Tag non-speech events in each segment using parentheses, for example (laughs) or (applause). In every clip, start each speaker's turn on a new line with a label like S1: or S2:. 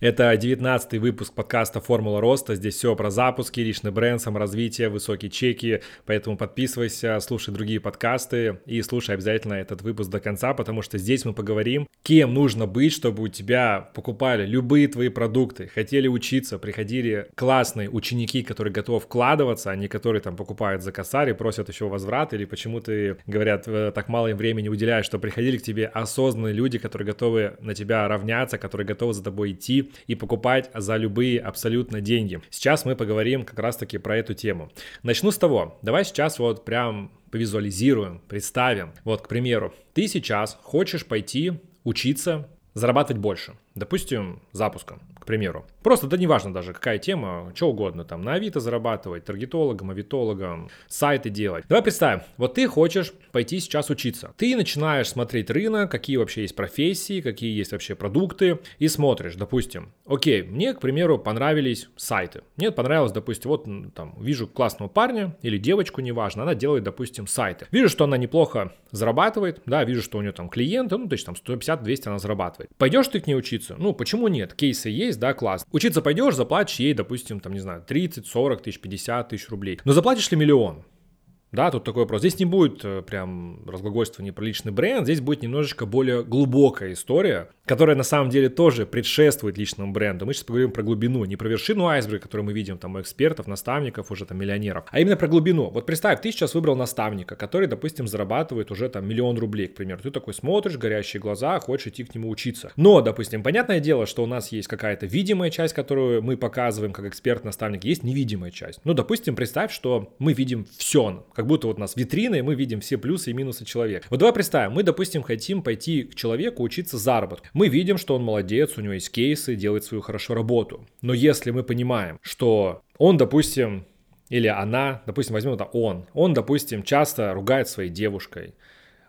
S1: Это 19 выпуск подкаста «Формула роста». Здесь все про запуски, личный бренд, саморазвитие, высокие чеки. Поэтому подписывайся, слушай другие подкасты и слушай обязательно этот выпуск до конца, потому что здесь мы поговорим, кем нужно быть, чтобы у тебя покупали любые твои продукты, хотели учиться, приходили классные ученики, которые готовы вкладываться, а не которые там покупают за косарь и просят еще возврат, или почему ты, говорят, э, так мало им времени уделяешь, что приходили к тебе осознанные люди, которые готовы на тебя равняться, которые готовы за тобой идти, и покупать за любые абсолютно деньги. Сейчас мы поговорим как раз-таки про эту тему. Начну с того, давай сейчас вот прям повизуализируем, представим. Вот, к примеру, ты сейчас хочешь пойти учиться зарабатывать больше, допустим, запуском, к примеру. Просто, да неважно даже, какая тема, что угодно, там, на Авито зарабатывать, таргетологом, авитологом, сайты делать. Давай представим, вот ты хочешь пойти сейчас учиться. Ты начинаешь смотреть рынок, какие вообще есть профессии, какие есть вообще продукты, и смотришь, допустим, окей, мне, к примеру, понравились сайты. Мне понравилось, допустим, вот там, вижу классного парня или девочку, неважно, она делает, допустим, сайты. Вижу, что она неплохо зарабатывает, да, вижу, что у нее там клиенты, ну, то есть там 150-200 она зарабатывает. Пойдешь ты к ней учиться? Ну, почему нет? Кейсы есть, да, класс. Учиться пойдешь, заплатишь ей, допустим, там, не знаю, 30, 40 тысяч, 50 тысяч рублей. Но заплатишь ли миллион? Да, тут такой вопрос. Здесь не будет э, прям разглагольствования про личный бренд, здесь будет немножечко более глубокая история, которая на самом деле тоже предшествует личному бренду. Мы сейчас поговорим про глубину, не про вершину айсберга, которую мы видим там у экспертов, наставников, уже там миллионеров, а именно про глубину. Вот представь, ты сейчас выбрал наставника, который, допустим, зарабатывает уже там миллион рублей, к примеру. Ты такой смотришь, горящие глаза, хочешь идти к нему учиться. Но, допустим, понятное дело, что у нас есть какая-то видимая часть, которую мы показываем как эксперт-наставник, есть невидимая часть. Ну, допустим, представь, что мы видим все, как будто вот у нас витрина, и мы видим все плюсы и минусы человека. Вот давай представим, мы, допустим, хотим пойти к человеку учиться заработку. Мы видим, что он молодец, у него есть кейсы, делает свою хорошо работу. Но если мы понимаем, что он, допустим, или она, допустим, возьмем это он, он, допустим, часто ругает своей девушкой,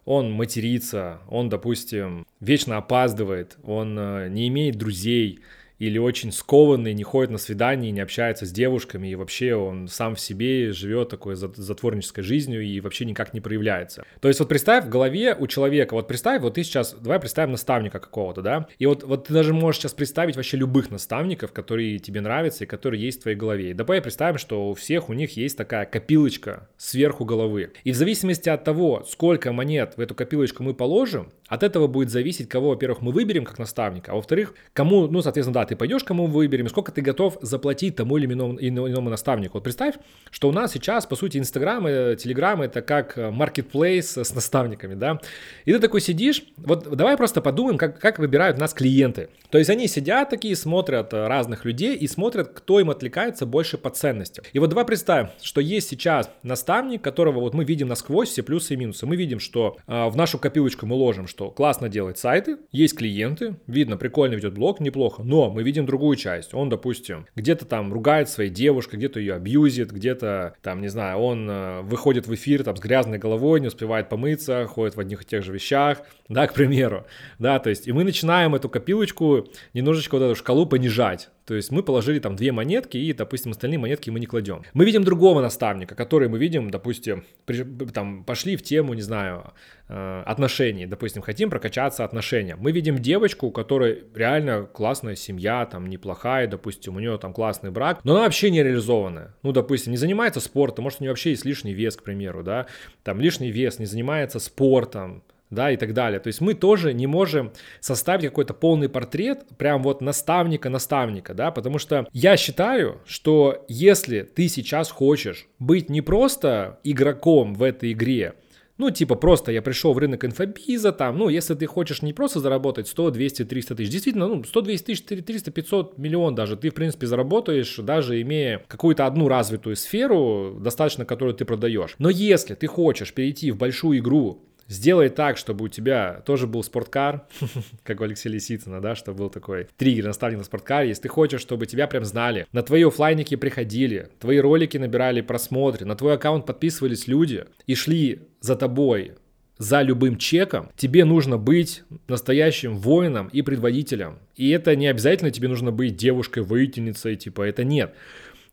S1: он матерится, он, допустим, вечно опаздывает, он э, не имеет друзей, или очень скованный, не ходит на свидания, не общается с девушками, и вообще он сам в себе живет такой затворнической жизнью и вообще никак не проявляется. То есть вот представь в голове у человека, вот представь, вот ты сейчас, давай представим наставника какого-то, да, и вот, вот ты даже можешь сейчас представить вообще любых наставников, которые тебе нравятся и которые есть в твоей голове. И давай представим, что у всех у них есть такая копилочка сверху головы. И в зависимости от того, сколько монет в эту копилочку мы положим, от этого будет зависеть, кого, во-первых, мы выберем как наставника, а во-вторых, кому, ну, соответственно, да, ты пойдешь, кому выберем, и сколько ты готов заплатить тому или иному, иному наставнику. Вот представь, что у нас сейчас, по сути, Инстаграм и Телеграм это как маркетплейс с наставниками, да, и ты такой сидишь, вот давай просто подумаем, как, как выбирают нас клиенты. То есть они сидят такие, смотрят разных людей и смотрят, кто им отвлекается больше по ценности. И вот давай представим, что есть сейчас наставник, которого вот мы видим насквозь все плюсы и минусы. Мы видим, что э, в нашу копилочку мы ложим, что классно делать сайты, есть клиенты, видно, прикольно ведет блог, неплохо, но мы видим другую часть. Он, допустим, где-то там ругает своей девушкой, где-то ее абьюзит, где-то там, не знаю, он э, выходит в эфир там с грязной головой, не успевает помыться, ходит в одних и тех же вещах, да, к примеру, да, то есть и мы начинаем эту копилочку немножечко вот эту шкалу понижать, то есть мы положили там две монетки, и, допустим, остальные монетки мы не кладем. Мы видим другого наставника, который мы видим, допустим, при, там пошли в тему, не знаю, э, отношений, допустим, хотим прокачаться отношения. Мы видим девочку, у которой реально классная семья, там неплохая, допустим, у нее там классный брак, но она вообще не реализованная. Ну, допустим, не занимается спортом, может, у нее вообще есть лишний вес, к примеру, да, там лишний вес, не занимается спортом, да, и так далее. То есть мы тоже не можем составить какой-то полный портрет прям вот наставника-наставника, да, потому что я считаю, что если ты сейчас хочешь быть не просто игроком в этой игре, ну, типа, просто я пришел в рынок инфобиза, там, ну, если ты хочешь не просто заработать 100, 200, 300 тысяч, действительно, ну, 100, 200 тысяч, 300, 500, миллион даже, ты, в принципе, заработаешь, даже имея какую-то одну развитую сферу, достаточно которую ты продаешь. Но если ты хочешь перейти в большую игру, Сделай так, чтобы у тебя тоже был спорткар, (laughs) как у Алексея Лисицына, да, чтобы был такой триггер, наставник на спорткаре. Если ты хочешь, чтобы тебя прям знали, на твои офлайники приходили, твои ролики набирали просмотры, на твой аккаунт подписывались люди и шли за тобой за любым чеком, тебе нужно быть настоящим воином и предводителем. И это не обязательно тебе нужно быть девушкой-воительницей, типа это нет.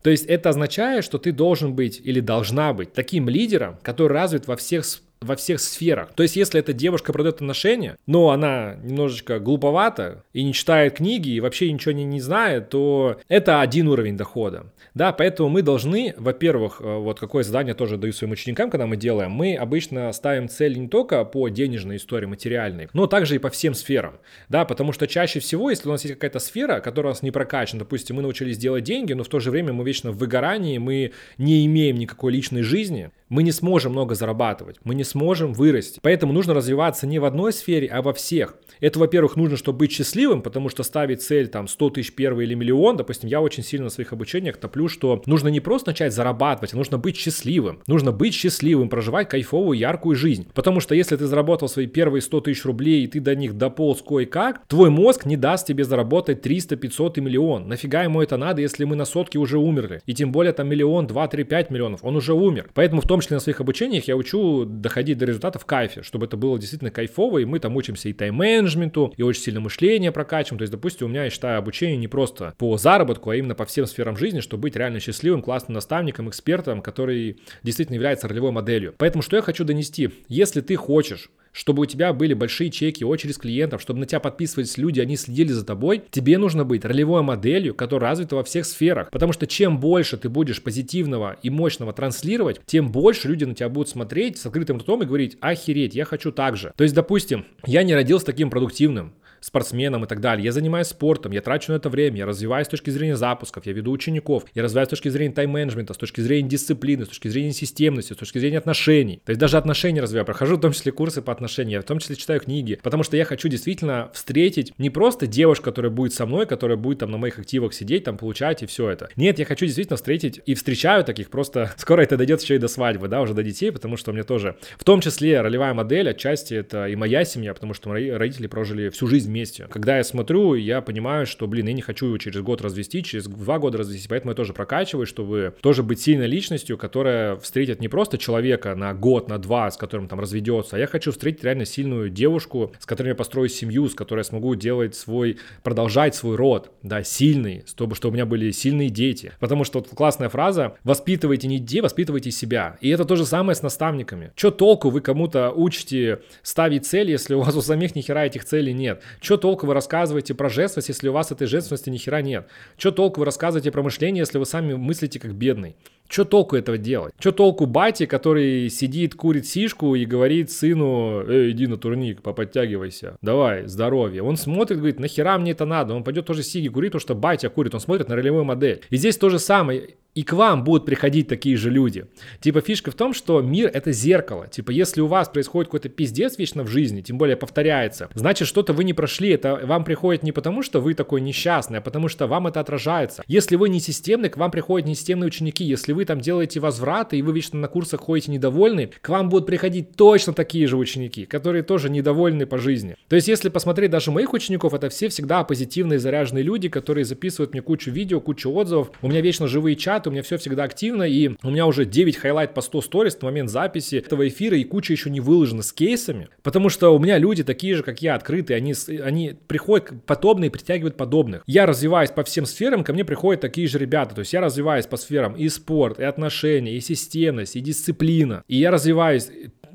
S1: То есть это означает, что ты должен быть или должна быть таким лидером, который развит во всех во всех сферах. То есть, если эта девушка продает отношения, но она немножечко глуповата и не читает книги и вообще ничего не, не знает, то это один уровень дохода. Да, поэтому мы должны, во-первых, э, вот какое задание тоже даю своим ученикам, когда мы делаем, мы обычно ставим цель не только по денежной истории, материальной, но также и по всем сферам. Да, потому что чаще всего, если у нас есть какая-то сфера, которая у нас не прокачана, допустим, мы научились делать деньги, но в то же время мы вечно в выгорании, мы не имеем никакой личной жизни, мы не сможем много зарабатывать, мы не сможем вырасти. Поэтому нужно развиваться не в одной сфере, а во всех. Это, во-первых, нужно, чтобы быть счастливым, потому что ставить цель там 100 тысяч первый или миллион, допустим, я очень сильно на своих обучениях топлю, что нужно не просто начать зарабатывать, а нужно быть счастливым. Нужно быть счастливым, проживать кайфовую, яркую жизнь. Потому что если ты заработал свои первые 100 тысяч рублей, и ты до них дополз кое-как, твой мозг не даст тебе заработать 300, 500 и миллион. Нафига ему это надо, если мы на сотке уже умерли? И тем более там миллион, два, три, пять миллионов. Он уже умер. Поэтому в том числе на своих обучениях я учу доходить до результата в кайфе, чтобы это было действительно кайфово, и мы там учимся и тайм-менеджменту, и очень сильно мышление прокачиваем. То есть, допустим, у меня, я считаю, обучение не просто по заработку, а именно по всем сферам жизни, чтобы быть реально счастливым, классным наставником, экспертом, который действительно является ролевой моделью. Поэтому что я хочу донести? Если ты хочешь чтобы у тебя были большие чеки, очередь клиентов, чтобы на тебя подписывались люди, они следили за тобой, тебе нужно быть ролевой моделью, которая развита во всех сферах. Потому что чем больше ты будешь позитивного и мощного транслировать, тем больше люди на тебя будут смотреть с открытым ртом и говорить, охереть, я хочу так же. То есть, допустим, я не родился таким продуктивным, спортсменом и так далее. Я занимаюсь спортом, я трачу на это время, я развиваюсь с точки зрения запусков, я веду учеников, я развиваюсь с точки зрения тайм-менеджмента, с точки зрения дисциплины, с точки зрения системности, с точки зрения отношений. То есть даже отношения развиваю. Прохожу в том числе курсы по отношениям, я в том числе читаю книги, потому что я хочу действительно встретить не просто девушку, которая будет со мной, которая будет там на моих активах сидеть, там получать и все это. Нет, я хочу действительно встретить и встречаю таких, просто (laughs) скоро это дойдет еще и до свадьбы, да, уже до детей, потому что у меня тоже, в том числе ролевая модель, отчасти это и моя семья, потому что мои родители прожили всю жизнь вместе. Когда я смотрю, я понимаю, что, блин, я не хочу его через год развести, через два года развести, поэтому я тоже прокачиваю, чтобы тоже быть сильной личностью, которая встретит не просто человека на год, на два, с которым там разведется, а я хочу встретить реально сильную девушку, с которой я построю семью, с которой я смогу делать свой, продолжать свой род, да, сильный, чтобы, чтобы у меня были сильные дети. Потому что вот классная фраза, воспитывайте не детей, воспитывайте себя. И это то же самое с наставниками. Что толку вы кому-то учите ставить цели, если у вас у самих ни хера этих целей нет? Что толку вы рассказываете про женственность, если у вас этой женственности ни хера нет? Что толку вы рассказываете про мышление, если вы сами мыслите как бедный? Что толку этого делать? Что толку бати, который сидит, курит сишку и говорит сыну, эй, иди на турник, поподтягивайся, давай, здоровье. Он смотрит, говорит, нахера мне это надо? Он пойдет тоже сиги курить, потому что батя курит, он смотрит на ролевую модель. И здесь то же самое и к вам будут приходить такие же люди. Типа фишка в том, что мир это зеркало. Типа если у вас происходит какой-то пиздец вечно в жизни, тем более повторяется, значит что-то вы не прошли. Это вам приходит не потому, что вы такой несчастный, а потому что вам это отражается. Если вы не системный, к вам приходят несистемные ученики. Если вы там делаете возвраты и вы вечно на курсах ходите недовольны, к вам будут приходить точно такие же ученики, которые тоже недовольны по жизни. То есть если посмотреть даже моих учеников, это все всегда позитивные заряженные люди, которые записывают мне кучу видео, кучу отзывов. У меня вечно живые чаты, у меня все всегда активно, и у меня уже 9 highlight по 100 сторис на момент записи этого эфира, и куча еще не выложена с кейсами, потому что у меня люди такие же, как я, открытые, они, они приходят подобные, притягивают подобных. Я развиваюсь по всем сферам, ко мне приходят такие же ребята, то есть я развиваюсь по сферам и спорт, и отношения, и системность, и дисциплина, и я развиваюсь,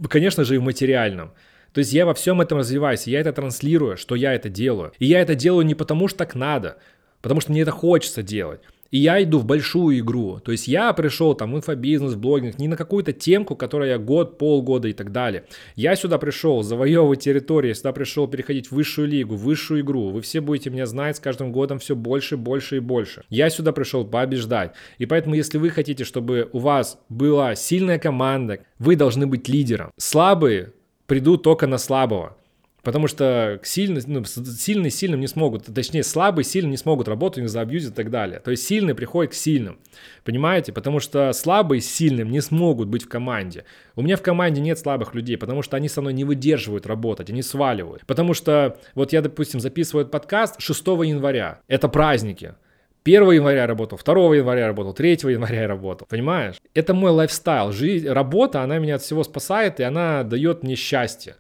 S1: конечно же, и в материальном. То есть я во всем этом развиваюсь, я это транслирую, что я это делаю. И я это делаю не потому, что так надо, потому что мне это хочется делать. И я иду в большую игру. То есть я пришел там инфобизнес, блогинг, не на какую-то темку, которая я год, полгода и так далее. Я сюда пришел завоевывать территории, я сюда пришел переходить в высшую лигу, в высшую игру. Вы все будете меня знать с каждым годом все больше, больше и больше. Я сюда пришел побеждать. И поэтому, если вы хотите, чтобы у вас была сильная команда, вы должны быть лидером. Слабые придут только на слабого. Потому что сильный, ну, сильные с сильным не смогут, точнее слабые сильные не смогут работать, не заабьюзят и так далее. То есть сильные приходят к сильным, понимаете? Потому что слабые с сильным не смогут быть в команде. У меня в команде нет слабых людей, потому что они со мной не выдерживают работать, они сваливают. Потому что вот я, допустим, записываю подкаст 6 января, это праздники. 1 января работал, 2 января работал, 3 января работал, понимаешь? Это мой лайфстайл, жизнь, работа, она меня от всего спасает, и она дает мне счастье.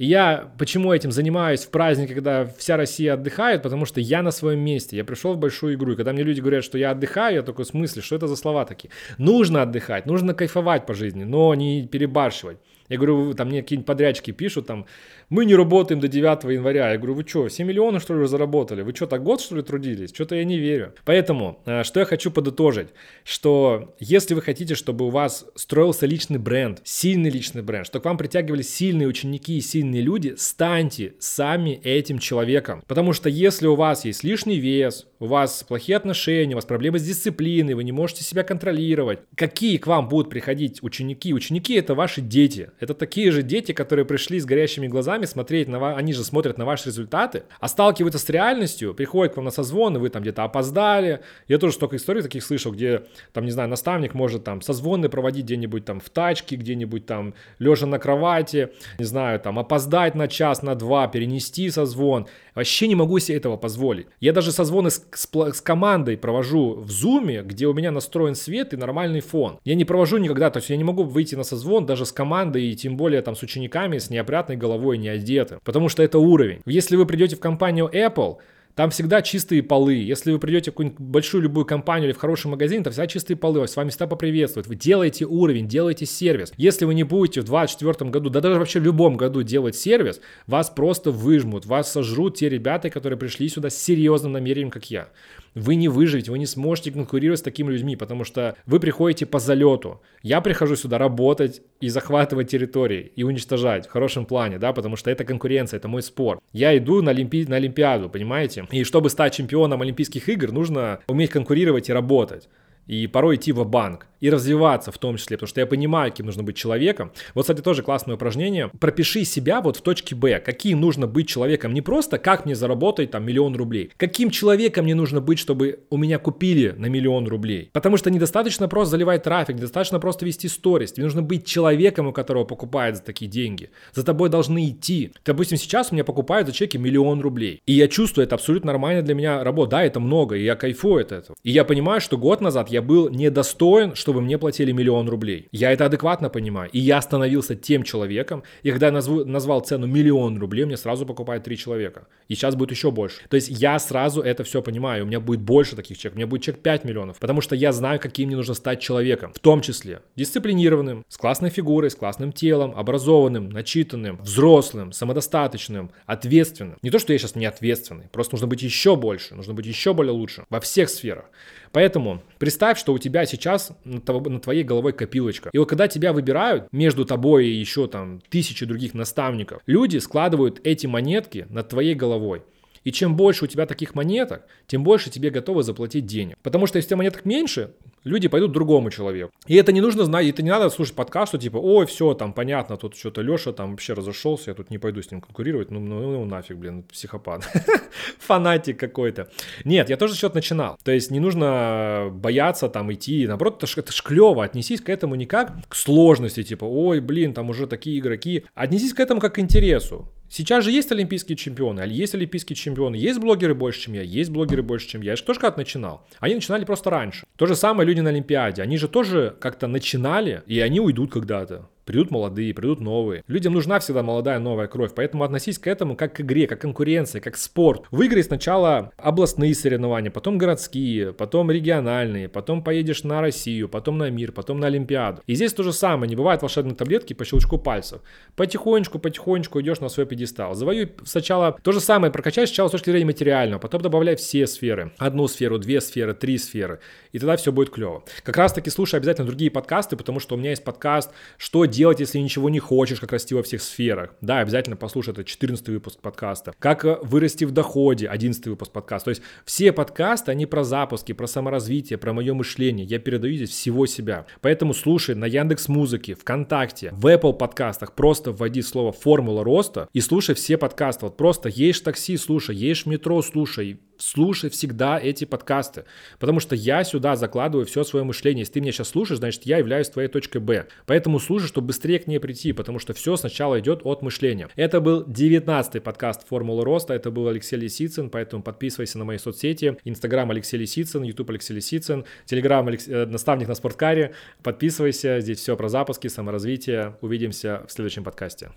S1: И я почему этим занимаюсь в праздник, когда вся Россия отдыхает, потому что я на своем месте, я пришел в большую игру, и когда мне люди говорят, что я отдыхаю, я такой, в смысле, что это за слова такие? Нужно отдыхать, нужно кайфовать по жизни, но не перебарщивать. Я говорю, там мне какие-нибудь подрядчики пишут, там, мы не работаем до 9 января. Я говорю, вы что, 7 миллионов, что ли, заработали? Вы что, так год, что ли, трудились? Что-то я не верю. Поэтому, э, что я хочу подытожить, что если вы хотите, чтобы у вас строился личный бренд, сильный личный бренд, чтобы к вам притягивались сильные ученики и сильные люди, станьте сами этим человеком. Потому что если у вас есть лишний вес, у вас плохие отношения, у вас проблемы с дисциплиной, вы не можете себя контролировать, какие к вам будут приходить ученики? Ученики это ваши дети. Это такие же дети, которые пришли с горящими глазами смотреть на вас, они же смотрят на ваши результаты, а сталкиваются с реальностью, приходят к вам на созвон, и вы там где-то опоздали. Я тоже столько историй таких слышал, где там, не знаю, наставник может там созвоны проводить где-нибудь там в тачке, где-нибудь там лежа на кровати, не знаю, там опоздать на час, на два, перенести созвон. Вообще не могу себе этого позволить. Я даже созвоны с, с, с командой провожу в зуме, где у меня настроен свет и нормальный фон. Я не провожу никогда, то есть я не могу выйти на созвон даже с командой и тем более там с учениками с неопрятной головой, не одетым, потому что это уровень. Если вы придете в компанию Apple, там всегда чистые полы. Если вы придете в какую-нибудь большую любую компанию или в хороший магазин, там всегда чистые полы, с вами всегда поприветствуют. Вы делаете уровень, делаете сервис. Если вы не будете в 2024 году, да даже вообще в любом году делать сервис, вас просто выжмут, вас сожрут те ребята, которые пришли сюда с серьезным намерением, как я вы не выживете, вы не сможете конкурировать с такими людьми, потому что вы приходите по залету. Я прихожу сюда работать и захватывать территории, и уничтожать в хорошем плане, да, потому что это конкуренция, это мой спор. Я иду на, Олимпи... на Олимпиаду, понимаете? И чтобы стать чемпионом Олимпийских игр, нужно уметь конкурировать и работать. И порой идти в банк и развиваться в том числе, потому что я понимаю, каким нужно быть человеком. Вот, кстати, тоже классное упражнение. Пропиши себя вот в точке Б, каким нужно быть человеком. Не просто, как мне заработать там миллион рублей. Каким человеком мне нужно быть, чтобы у меня купили на миллион рублей. Потому что недостаточно просто заливать трафик, недостаточно просто вести сторис. Тебе нужно быть человеком, у которого покупают за такие деньги. За тобой должны идти. Допустим, сейчас у меня покупают за чеки миллион рублей. И я чувствую, это абсолютно нормально для меня работа. Да, это много, и я кайфую от этого. И я понимаю, что год назад я был недостоин, чтобы мне платили миллион рублей. Я это адекватно понимаю. И я становился тем человеком, и когда я назву, назвал цену миллион рублей, мне сразу покупают три человека. И сейчас будет еще больше. То есть я сразу это все понимаю. У меня будет больше таких чек. У меня будет чек 5 миллионов. Потому что я знаю, каким мне нужно стать человеком. В том числе дисциплинированным, с классной фигурой, с классным телом, образованным, начитанным, взрослым, самодостаточным, ответственным. Не то, что я сейчас не ответственный. Просто нужно быть еще больше. Нужно быть еще более лучше во всех сферах. Поэтому представь, что у тебя сейчас на твоей головой копилочка. И вот когда тебя выбирают между тобой и еще там тысячи других наставников, люди складывают эти монетки над твоей головой. И чем больше у тебя таких монеток, тем больше тебе готовы заплатить денег. Потому что если у тебя монеток меньше, люди пойдут другому человеку. И это не нужно знать, это не надо слушать подкаст, что типа, ой, все, там понятно, тут что-то Леша там вообще разошелся, я тут не пойду с ним конкурировать, ну, ну, ну нафиг, блин, психопат, (laughs) фанатик какой-то. Нет, я тоже счет начинал. То есть не нужно бояться там идти, наоборот, это ж, это ж клево, отнесись к этому не как к сложности, типа, ой, блин, там уже такие игроки. Отнесись к этому как к интересу. Сейчас же есть олимпийские чемпионы, есть олимпийские чемпионы, есть блогеры больше, чем я, есть блогеры больше, чем я. Я же тоже когда начинал. Они начинали просто раньше. То же самое люди на Олимпиаде. Они же тоже как-то начинали, и они уйдут когда-то. Придут молодые, придут новые. Людям нужна всегда молодая новая кровь, поэтому относись к этому как к игре, как конкуренции, как к спорт. Выиграй сначала областные соревнования, потом городские, потом региональные, потом поедешь на Россию, потом на мир, потом на Олимпиаду. И здесь то же самое, не бывает волшебной таблетки по щелчку пальцев. Потихонечку, потихонечку идешь на свой пьедестал. Завоюй сначала то же самое, прокачай сначала с точки зрения материального, потом добавляй все сферы. Одну сферу, две сферы, три сферы. И тогда все будет клево. Как раз таки слушай обязательно другие подкасты, потому что у меня есть подкаст «Что делать делать, если ничего не хочешь, как расти во всех сферах. Да, обязательно послушай, это 14 выпуск подкаста. Как э, вырасти в доходе, 11 выпуск подкаста. То есть все подкасты, они про запуски, про саморазвитие, про мое мышление. Я передаю здесь всего себя. Поэтому слушай на Яндекс Музыке, ВКонтакте, в Apple подкастах. Просто вводи слово «формула роста» и слушай все подкасты. Вот просто едешь в такси, слушай, едешь в метро, слушай, слушай всегда эти подкасты, потому что я сюда закладываю все свое мышление. Если ты меня сейчас слушаешь, значит, я являюсь твоей точкой Б. Поэтому слушай, чтобы быстрее к ней прийти, потому что все сначала идет от мышления. Это был 19-й подкаст «Формула роста», это был Алексей Лисицын, поэтому подписывайся на мои соцсети, Инстаграм Алексей Лисицын, Ютуб Алексей Лисицын, Телеграм Алекс... Э, наставник на спорткаре, подписывайся, здесь все про запуски, саморазвитие. Увидимся в следующем подкасте.